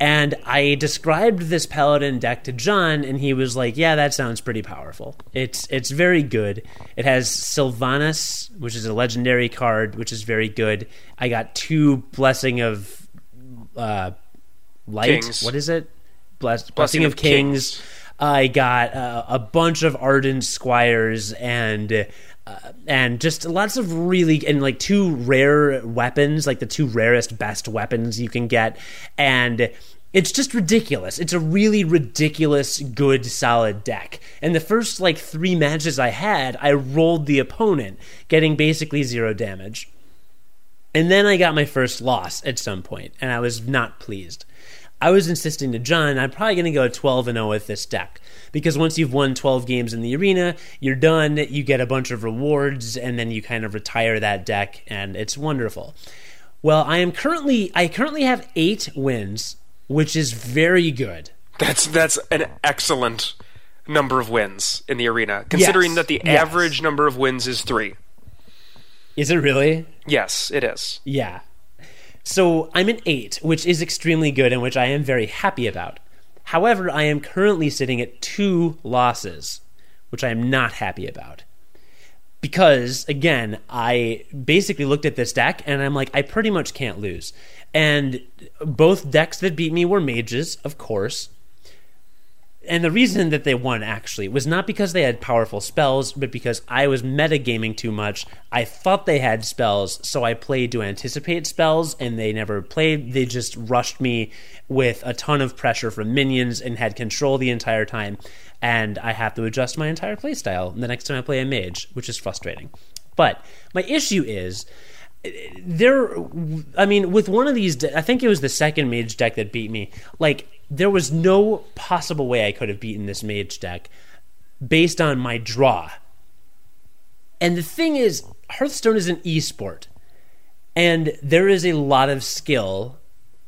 And I described this Paladin deck to John, and he was like, "Yeah, that sounds pretty powerful. It's it's very good. It has Sylvanas, which is a legendary card, which is very good. I got two Blessing of uh, Light. Kings. What is it? Bless, Blessing, Blessing of, of Kings. Kings. I got uh, a bunch of Argent Squires and uh, and just lots of really and like two rare weapons, like the two rarest best weapons you can get, and it's just ridiculous. It's a really ridiculous, good, solid deck. And the first like three matches I had, I rolled the opponent, getting basically zero damage. And then I got my first loss at some point, and I was not pleased. I was insisting to John, I'm probably going to go 12 and 0 with this deck because once you've won 12 games in the arena, you're done. You get a bunch of rewards, and then you kind of retire that deck, and it's wonderful. Well, I am currently I currently have eight wins, which is very good. That's that's an excellent number of wins in the arena, considering Yes, that the yes. average number of wins is three. Is it really? Yes, it is. Yeah. So I'm an eight, which is extremely good and which I am very happy about. However, I am currently sitting at two losses, which I am not happy about. Because, again, I basically looked at this deck and I'm like, I pretty much can't lose. And both decks that beat me were mages, of course. And the reason that they won actually was not because they had powerful spells, but because I was metagaming too much. I thought they had spells, so I played to anticipate spells, and they never played. They just rushed me with a ton of pressure from minions and had control the entire time. And I have to adjust my entire playstyle the next time I play a mage, which is frustrating. But my issue is there i mean with one of these de- i think it was the second mage deck that beat me like there was no possible way i could have beaten this mage deck based on my draw. And the thing is hearthstone is an esport and there is a lot of skill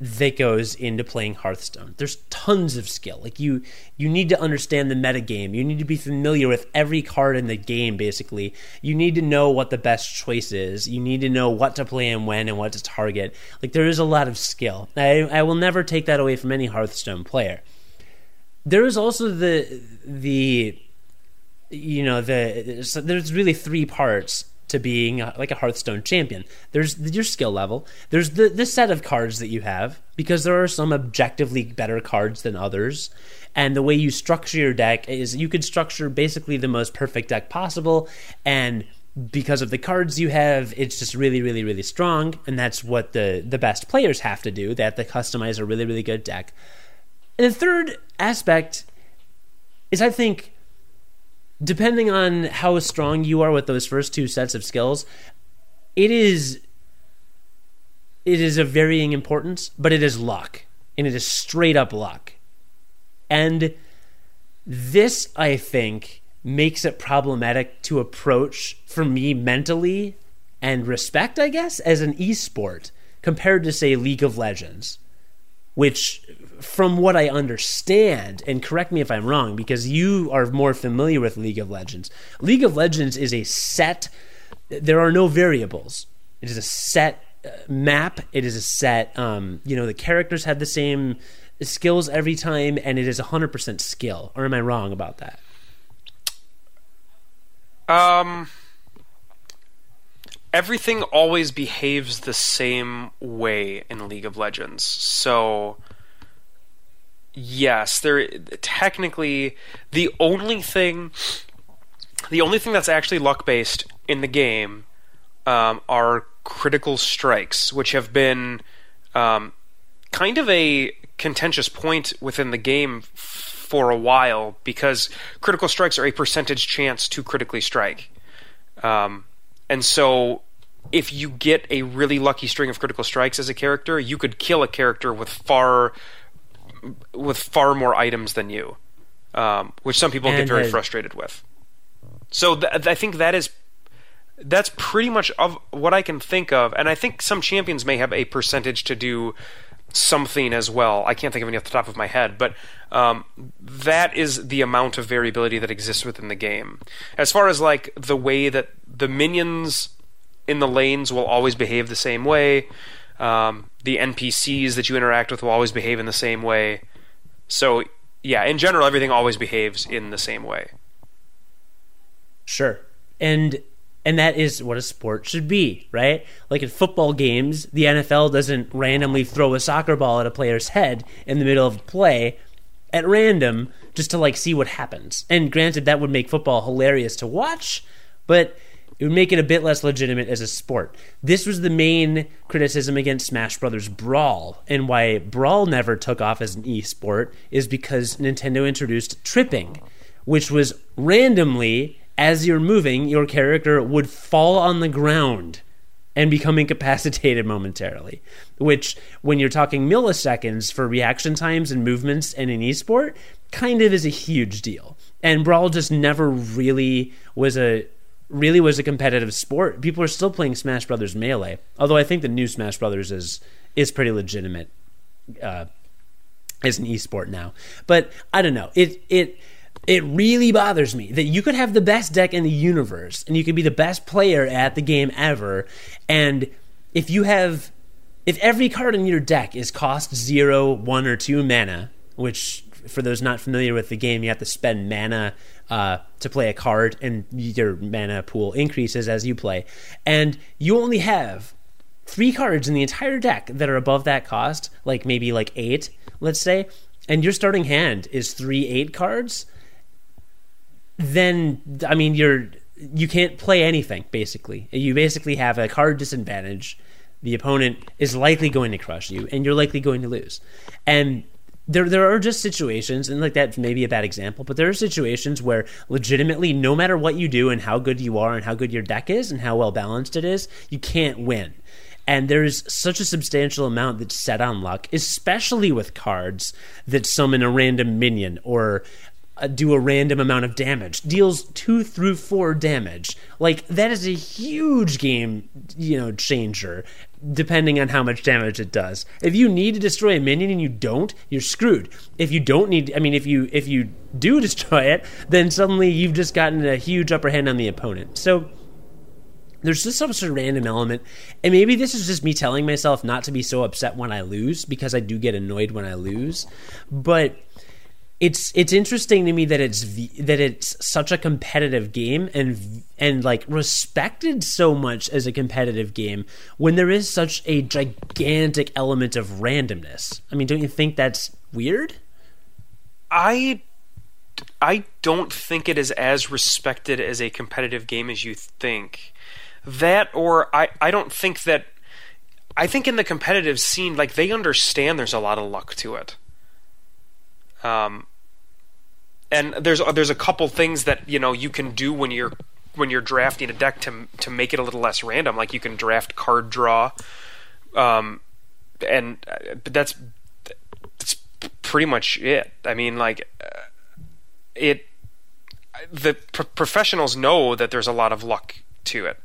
that goes into playing Hearthstone. There's tons of skill. Like you you need to understand the metagame. You need to be familiar with every card in the game basically. You need to know what the best choice is. You need to know what to play and when and what to target. Like there is a lot of skill. I I will never take that away from any Hearthstone player. There is also the the you know the so there's really three parts to being a, like a Hearthstone champion. There's your skill level. There's the the set of cards that you have because there are some objectively better cards than others. And the way you structure your deck is you could structure basically the most perfect deck possible and because of the cards you have, it's just really, really, really strong, and that's what the the best players have to do. They have to customize a really, really good deck. And the third aspect is, I think, depending on how strong you are with those first two sets of skills, it is it is of varying importance, but it is luck, and it is straight up luck. And this, I think, makes it problematic to approach for me mentally and respect, I guess, as an esport compared to, say, League of Legends, which, from what I understand, and correct me if I'm wrong, because you are more familiar with League of Legends, League of Legends is a set, there are no variables. It is a set uh, map, it is a set, um, you know, the characters have the same skills every time, and it is 100% skill. Or am I wrong about that? Um, everything always behaves the same way in League of Legends. So, yes, there technically the only thing, the only thing that's actually luck based in the game um, are critical strikes, which have been um, kind of a contentious point within the game for a while because critical strikes are a percentage chance to critically strike. Um, and so if you get a really lucky string of critical strikes as a character, you could kill a character with far with far more items than you, um, which some people and get very frustrated with. So th- I think that is that's pretty much of what I can think of, and I think some champions may have a percentage to do something as well. I can't think of any off the top of my head, but um, that is the amount of variability that exists within the game. As far as like the way that the minions in the lanes will always behave the same way, um, the NPCs that you interact with will always behave in the same way. So yeah, in general, everything always behaves in the same way. Sure, and and that is what a sport should be, right? Like in football games, the NFL doesn't randomly throw a soccer ball at a player's head in the middle of play at random just to like see what happens. And granted, that would make football hilarious to watch, but it would make it a bit less legitimate as a sport. This was the main criticism against Smash Brothers Brawl, and why Brawl never took off as an e-sport is because Nintendo introduced tripping, which was randomly as you're moving, your character would fall on the ground and become incapacitated momentarily. Which, when you're talking milliseconds for reaction times and movements in an esport, kind of is a huge deal. And Brawl just never really was a really was a competitive sport. People are still playing Smash Brothers Melee, although I think the new Smash Brothers is is pretty legitimate uh, as an esport now. But I don't know. It it it really bothers me that you could have the best deck in the universe and you could be the best player at the game ever. And if you have, if every card in your deck is cost zero, one, or two mana, which for those not familiar with the game, you have to spend mana uh, to play a card, and your mana pool increases as you play. And you only have three cards in the entire deck that are above that cost, like maybe like eight, let's say, and your starting hand is three eight cards then I mean you're you can't play anything basically. You basically have a card disadvantage. The opponent is likely going to crush you, and you're likely going to lose. And there there are just situations, and like that may be a bad example, but there are situations where legitimately, no matter what you do and how good you are and how good your deck is and how well balanced it is, you can't win. And there's such a substantial amount that's set on luck, especially with cards that summon a random minion or uh, do a random amount of damage, deals two through four damage. Like that is a huge game, you know, changer. Depending on how much damage it does. If you need to destroy a minion and you don't, you're screwed. If you don't need, I mean, if you if you do destroy it, then suddenly you've just gotten a huge upper hand on the opponent. So there's just some sort of random element. And maybe this is just me telling myself not to be so upset when I lose because I do get annoyed when I lose. But it's it's interesting to me that it's that it's such a competitive game and and like respected so much as a competitive game when there is such a gigantic element of randomness. I mean, don't you think that's weird? I I don't think it is as respected as a competitive game as you think. That or I I don't think that I think in the competitive scene like they understand there's a lot of luck to it. Um and there's there's a couple things that you know you can do when you're when you're drafting a deck to to make it a little less random. Like you can draft card draw, um, and uh, but that's that's pretty much it. I mean, like uh, it. The pro- professionals know that there's a lot of luck to it.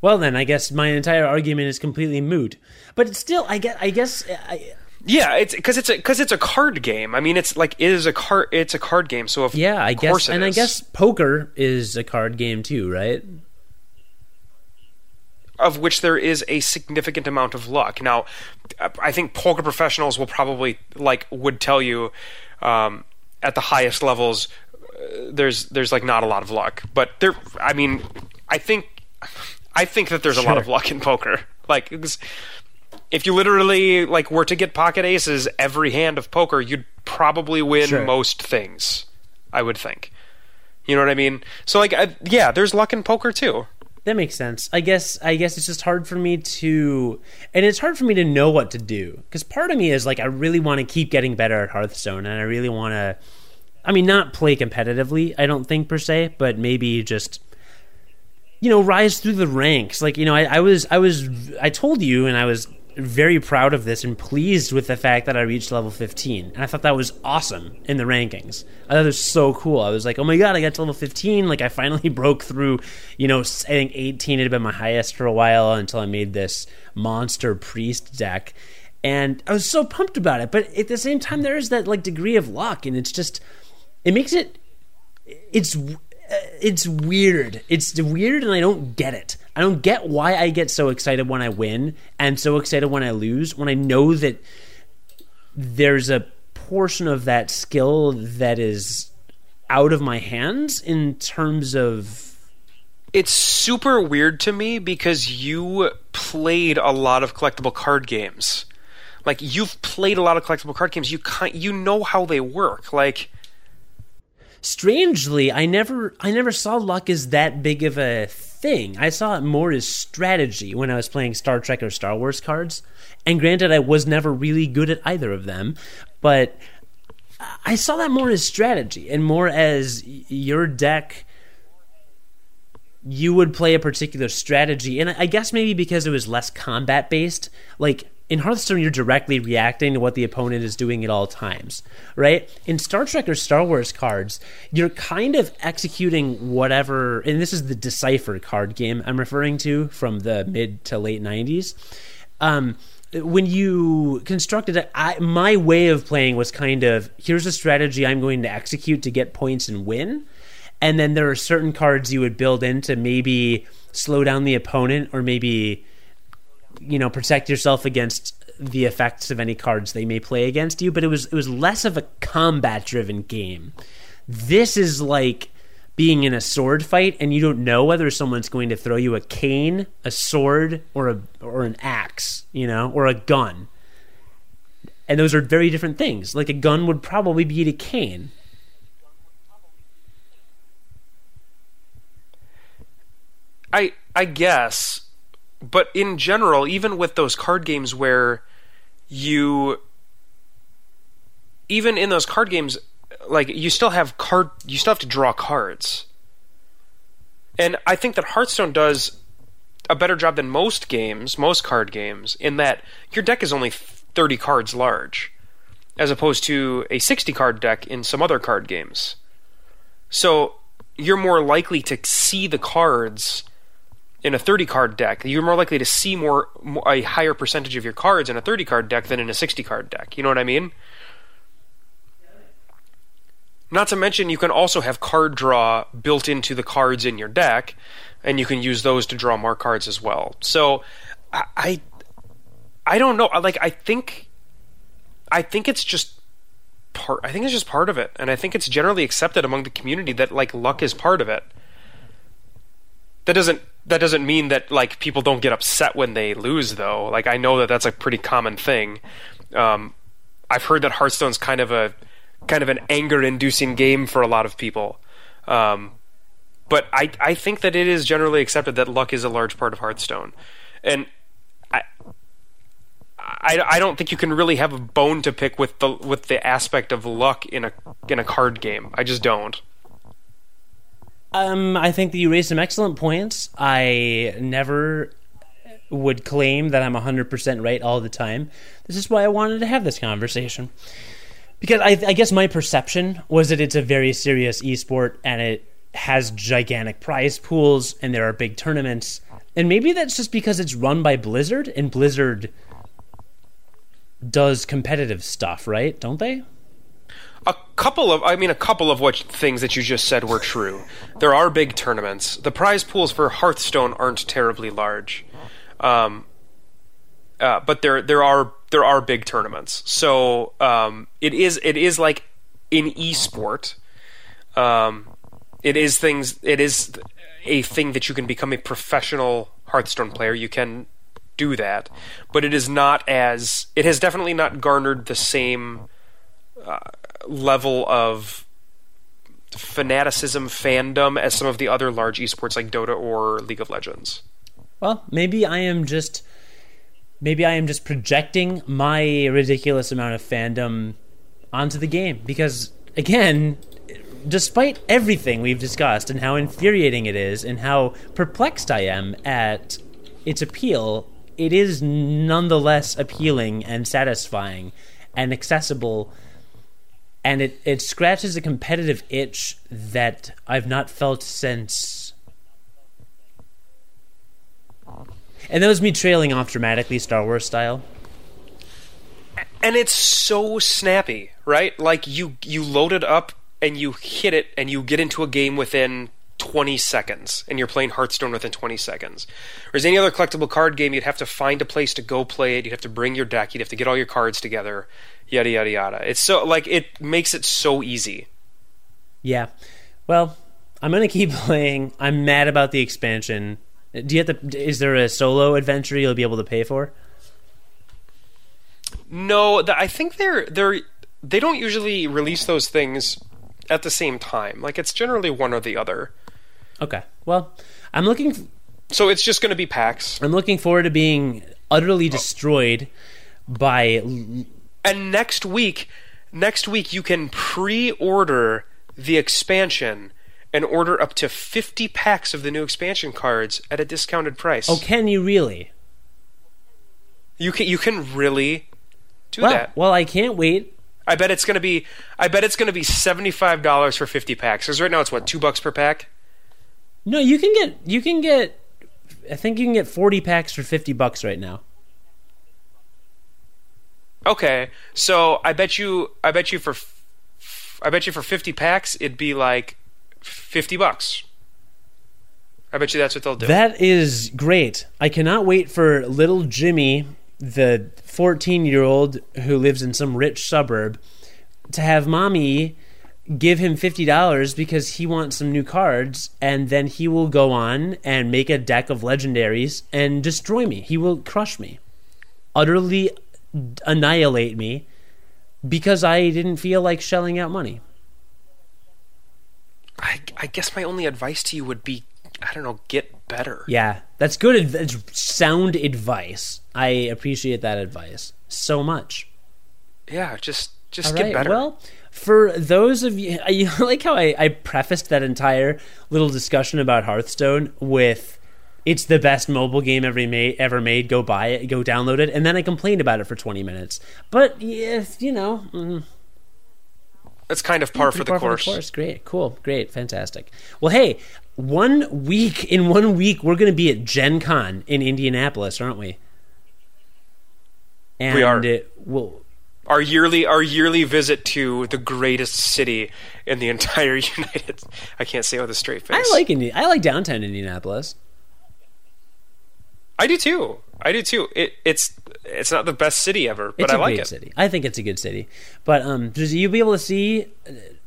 Well, then I guess my entire argument is completely moot. But still, I guess, I guess, I, Yeah, it's because it's a because it's a card game. I mean, it's like it is a card. It's a card game. So of yeah, I course guess, and I guess poker is a card game too, right? of which there is a significant amount of luck. Now, I think poker professionals will probably like would tell you um, at the highest levels uh, there's there's like not a lot of luck, but there. I mean, I think I think that there's a lot of luck in poker. Like, if you literally like were to get pocket aces every hand of poker, you'd probably win Sure. most things. I would think. You know what I mean? So like, I, yeah, there's luck in poker too. That makes sense. I guess I guess it's just hard for me to and it's hard for me to know what to do cuz part of me is like I really want to keep getting better at Hearthstone and I really want to I mean not play competitively, I don't think per se, but maybe just you know rise through the ranks. Like, you know, I, I was I was I told you and I was very proud of this and pleased with the fact that I reached level 15. And I thought that was awesome in the rankings. I thought it was so cool. I was like, oh my god, I got to level 15. Like, I finally broke through, you know, I think 18 had been my highest for a while until I made this monster priest deck. And I was so pumped about it. But at the same time, there is that, like, degree of luck. And it's just, it makes it, it's it's weird. It's weird, and I don't get it. I don't get why I get so excited when I win and so excited when I lose. When I know that there's a portion of that skill that is out of my hands in terms of it's super weird to me because you played a lot of collectible card games. Like you've played a lot of collectible card games. You kind you know how they work. Like strangely i never i never saw luck as that big of a thing. I saw it more as strategy when i was playing star trek or star wars cards. And granted i was never really good at either of them but i saw that more as strategy and more as your deck you would play a particular strategy. And i guess maybe because it was less combat based like in hearthstone you're directly reacting to what the opponent is doing at all times right in star trek or star wars cards you're kind of executing whatever and this is the decipher card game i'm referring to from the mid to late 90s um, when you constructed it, I, my way of playing was kind of here's a strategy I'm going to execute to get points and win. And then there are certain cards you would build in to maybe slow down the opponent or maybe, you know, protect yourself against the effects of any cards they may play against you. But it was it was less of a combat driven game. This is like being in a sword fight and you don't know whether someone's going to throw you a cane, a sword, or a or an axe, you know, or a gun. And those are very different things. Like a gun would probably beat a cane. I I guess, but in general, even with those card games where you even in those card games like you still have card you still have to draw cards. And I think that Hearthstone does a better job than most games, most card games, in that your deck is only 30 cards large, as opposed to a 60 card deck in some other card games. So you're more likely to see the cards in a 30 card deck. You're more likely to see more a higher percentage of your cards in a 30 card deck than in a 60 card deck. You know what I mean? Not to mention, you can also have card draw built into the cards in your deck, and you can use those to draw more cards as well. So, I, I, I don't know. Like, I think, I think it's just part. I think it's just part of it, and I think it's generally accepted among the community that like luck is part of it. That doesn't that doesn't mean that like people don't get upset when they lose, though. Like, I know that that's a pretty common thing. Um, I've heard that Hearthstone's kind of a kind of an anger-inducing game for a lot of people. Um, but I I think that it is generally accepted that luck is a large part of Hearthstone, and I. I, I don't think you can really have a bone to pick with the with the aspect of luck in a in a card game. I just don't. Um, I think that you raised some excellent points. I never would claim that I'm 100% right all the time. This is why I wanted to have this conversation. Because I, I guess my perception was that it's a very serious esport and it has gigantic prize pools and there are big tournaments. And maybe that's just because it's run by Blizzard and Blizzard does competitive stuff, right? Don't they? A couple of I mean a couple of what things that you just said were true. There are big tournaments. The prize pools for Hearthstone aren't terribly large. Um, uh, but there there are there are big tournaments. So um, it is it is like in esport. Um, it is things. It is a thing that you can become a professional Hearthstone player. You can do that, but it is not as. It has definitely not garnered the same uh, level of fanaticism fandom as some of the other large esports like Dota or League of Legends. Well, maybe I am just maybe I am just projecting my ridiculous amount of fandom onto the game because again, despite everything we've discussed and how infuriating it is and how perplexed I am at its appeal, it is nonetheless appealing and satisfying and accessible and it, it scratches a competitive itch that I've not felt since And that was me trailing off dramatically, Star Wars style. And it's so snappy, right? Like you you load it up and you hit it and you get into a game within 20 seconds and you're playing Hearthstone within 20 seconds. Whereas any other collectible card game, you'd have to find a place to go play it. You'd have to bring your deck. You'd have to get all your cards together. Yada yada yada. It's so like it makes it so easy. Yeah. Well, I'm gonna keep playing. I'm mad about the expansion. Do you have to? Is there a solo adventure you'll be able to pay for? No, the, I think they're they're they don't usually release those things at the same time. Like it's generally one or the other. Okay. Well, I'm looking. So it's just going to be packs. I'm looking forward to being utterly oh. destroyed by. And next week, next week you can pre-order the expansion and order up to 50 packs of the new expansion cards at a discounted price. Oh, can you really? You can you can really do well, that. Well, I can't wait. I bet it's going to be I bet it's going to be $75 for 50 packs. Cuz right now it's what, 2 bucks per pack? No, you can get you can get I think you can get 40 packs for 50 bucks right now. Okay. So, I bet you I bet you for I bet you for 50 packs it'd be like 50 bucks. I bet you that's what they'll do. That is great. I cannot wait for little Jimmy, the 14 year old who lives in some rich suburb, to have mommy give him $50 because he wants some new cards, and then he will go on and make a deck of legendaries and destroy me. He will crush me, utterly annihilate me because I didn't feel like shelling out money. I, I guess my only advice to you would be I don't know, get better. Yeah, that's good. That's sound advice. I appreciate that advice so much. Yeah, just just All get right, better. Well, for those of you, you like how I, I prefaced that entire little discussion about Hearthstone with it's the best mobile game ever made. Ever made. Go buy it. Go download it. And then I complained about it for twenty minutes. But yes, you know, mm, That's kind of par, for, the par course. for the course. Great, cool, great, fantastic. Well, hey, one week in one week we're going to be at Gen Con in Indianapolis, aren't we? And We are. It, well, Our yearly our yearly visit to the greatest city in the entire United. I can't say it with a straight face. I like Indi- I like downtown Indianapolis. I do too. I do too. It, it's it's not the best city ever, but It's I a like great it. city. I think it's a good city. But um, you'll be able to see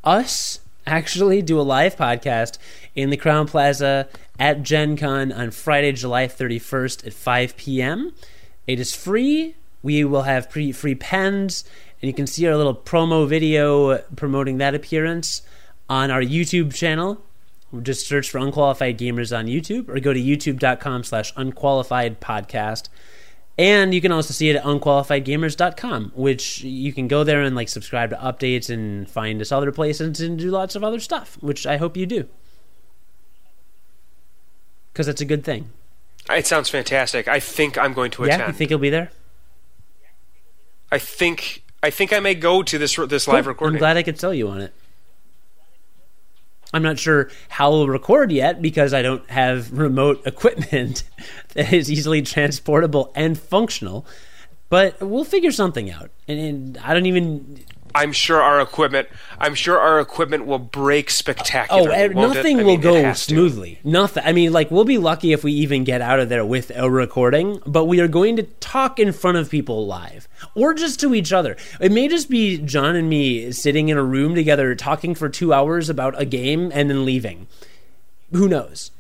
us actually do a live podcast in the Crowne Plaza at Gen Con on Friday, July 31st at 5 p.m. It is free. We will have pre- free pens And you can see our little promo video promoting that appearance on our YouTube channel. Just search for Unqualified Gamers on YouTube or go to youtube.com slash unqualified podcast. And you can also see it at unqualifiedgamers.com, which you can go there and like subscribe to updates and find us other places and do lots of other stuff, which I hope you do. Because it's a good thing. It sounds fantastic. I think I'm going to attend. Yeah, you think you'll be there? I think I think I may go to this this live oh, Cool. recording. I'm glad I could sell you on it. I'm not sure how we'll record yet because I don't have remote equipment that is easily transportable and functional. But we'll figure something out. And, and I don't even. I'm sure our equipment. I'm sure our equipment will break Oh, spectacularly. won't nothing I will mean, go has to. smoothly. Nothing. I mean, like we'll be lucky if we even get out of there with a recording. But we are going to talk in front of people live, or just to each other. It may just be John and me sitting in a room together, talking for two hours about a game, and then leaving. Who knows?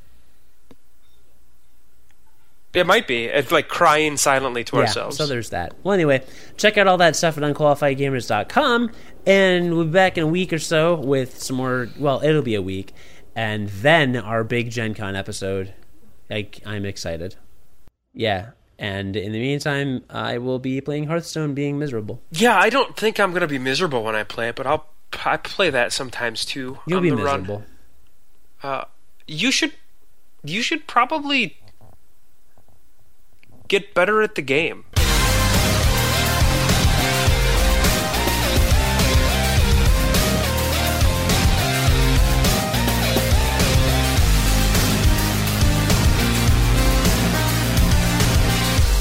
It might be. It's like crying silently to ourselves. So there's that. Well, anyway, check out all that stuff at unqualifiedgamers.com, and we'll be back in a week or so with some more. Well, it'll be a week, and then our big Gen Con episode. Like, I'm excited. Yeah. And in the meantime, I will be playing Hearthstone being miserable. yeah, I don't think I'm going to be miserable when I play it, but I'll I play that sometimes too. You'll on be the run. miserable. Uh, you should you should probably get better at the game.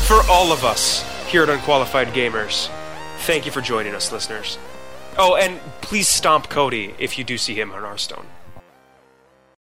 For all of us here at Unqualified Gamers, thank you for joining us, listeners. Oh, and please stomp Cody if you do see him on Hearthstone.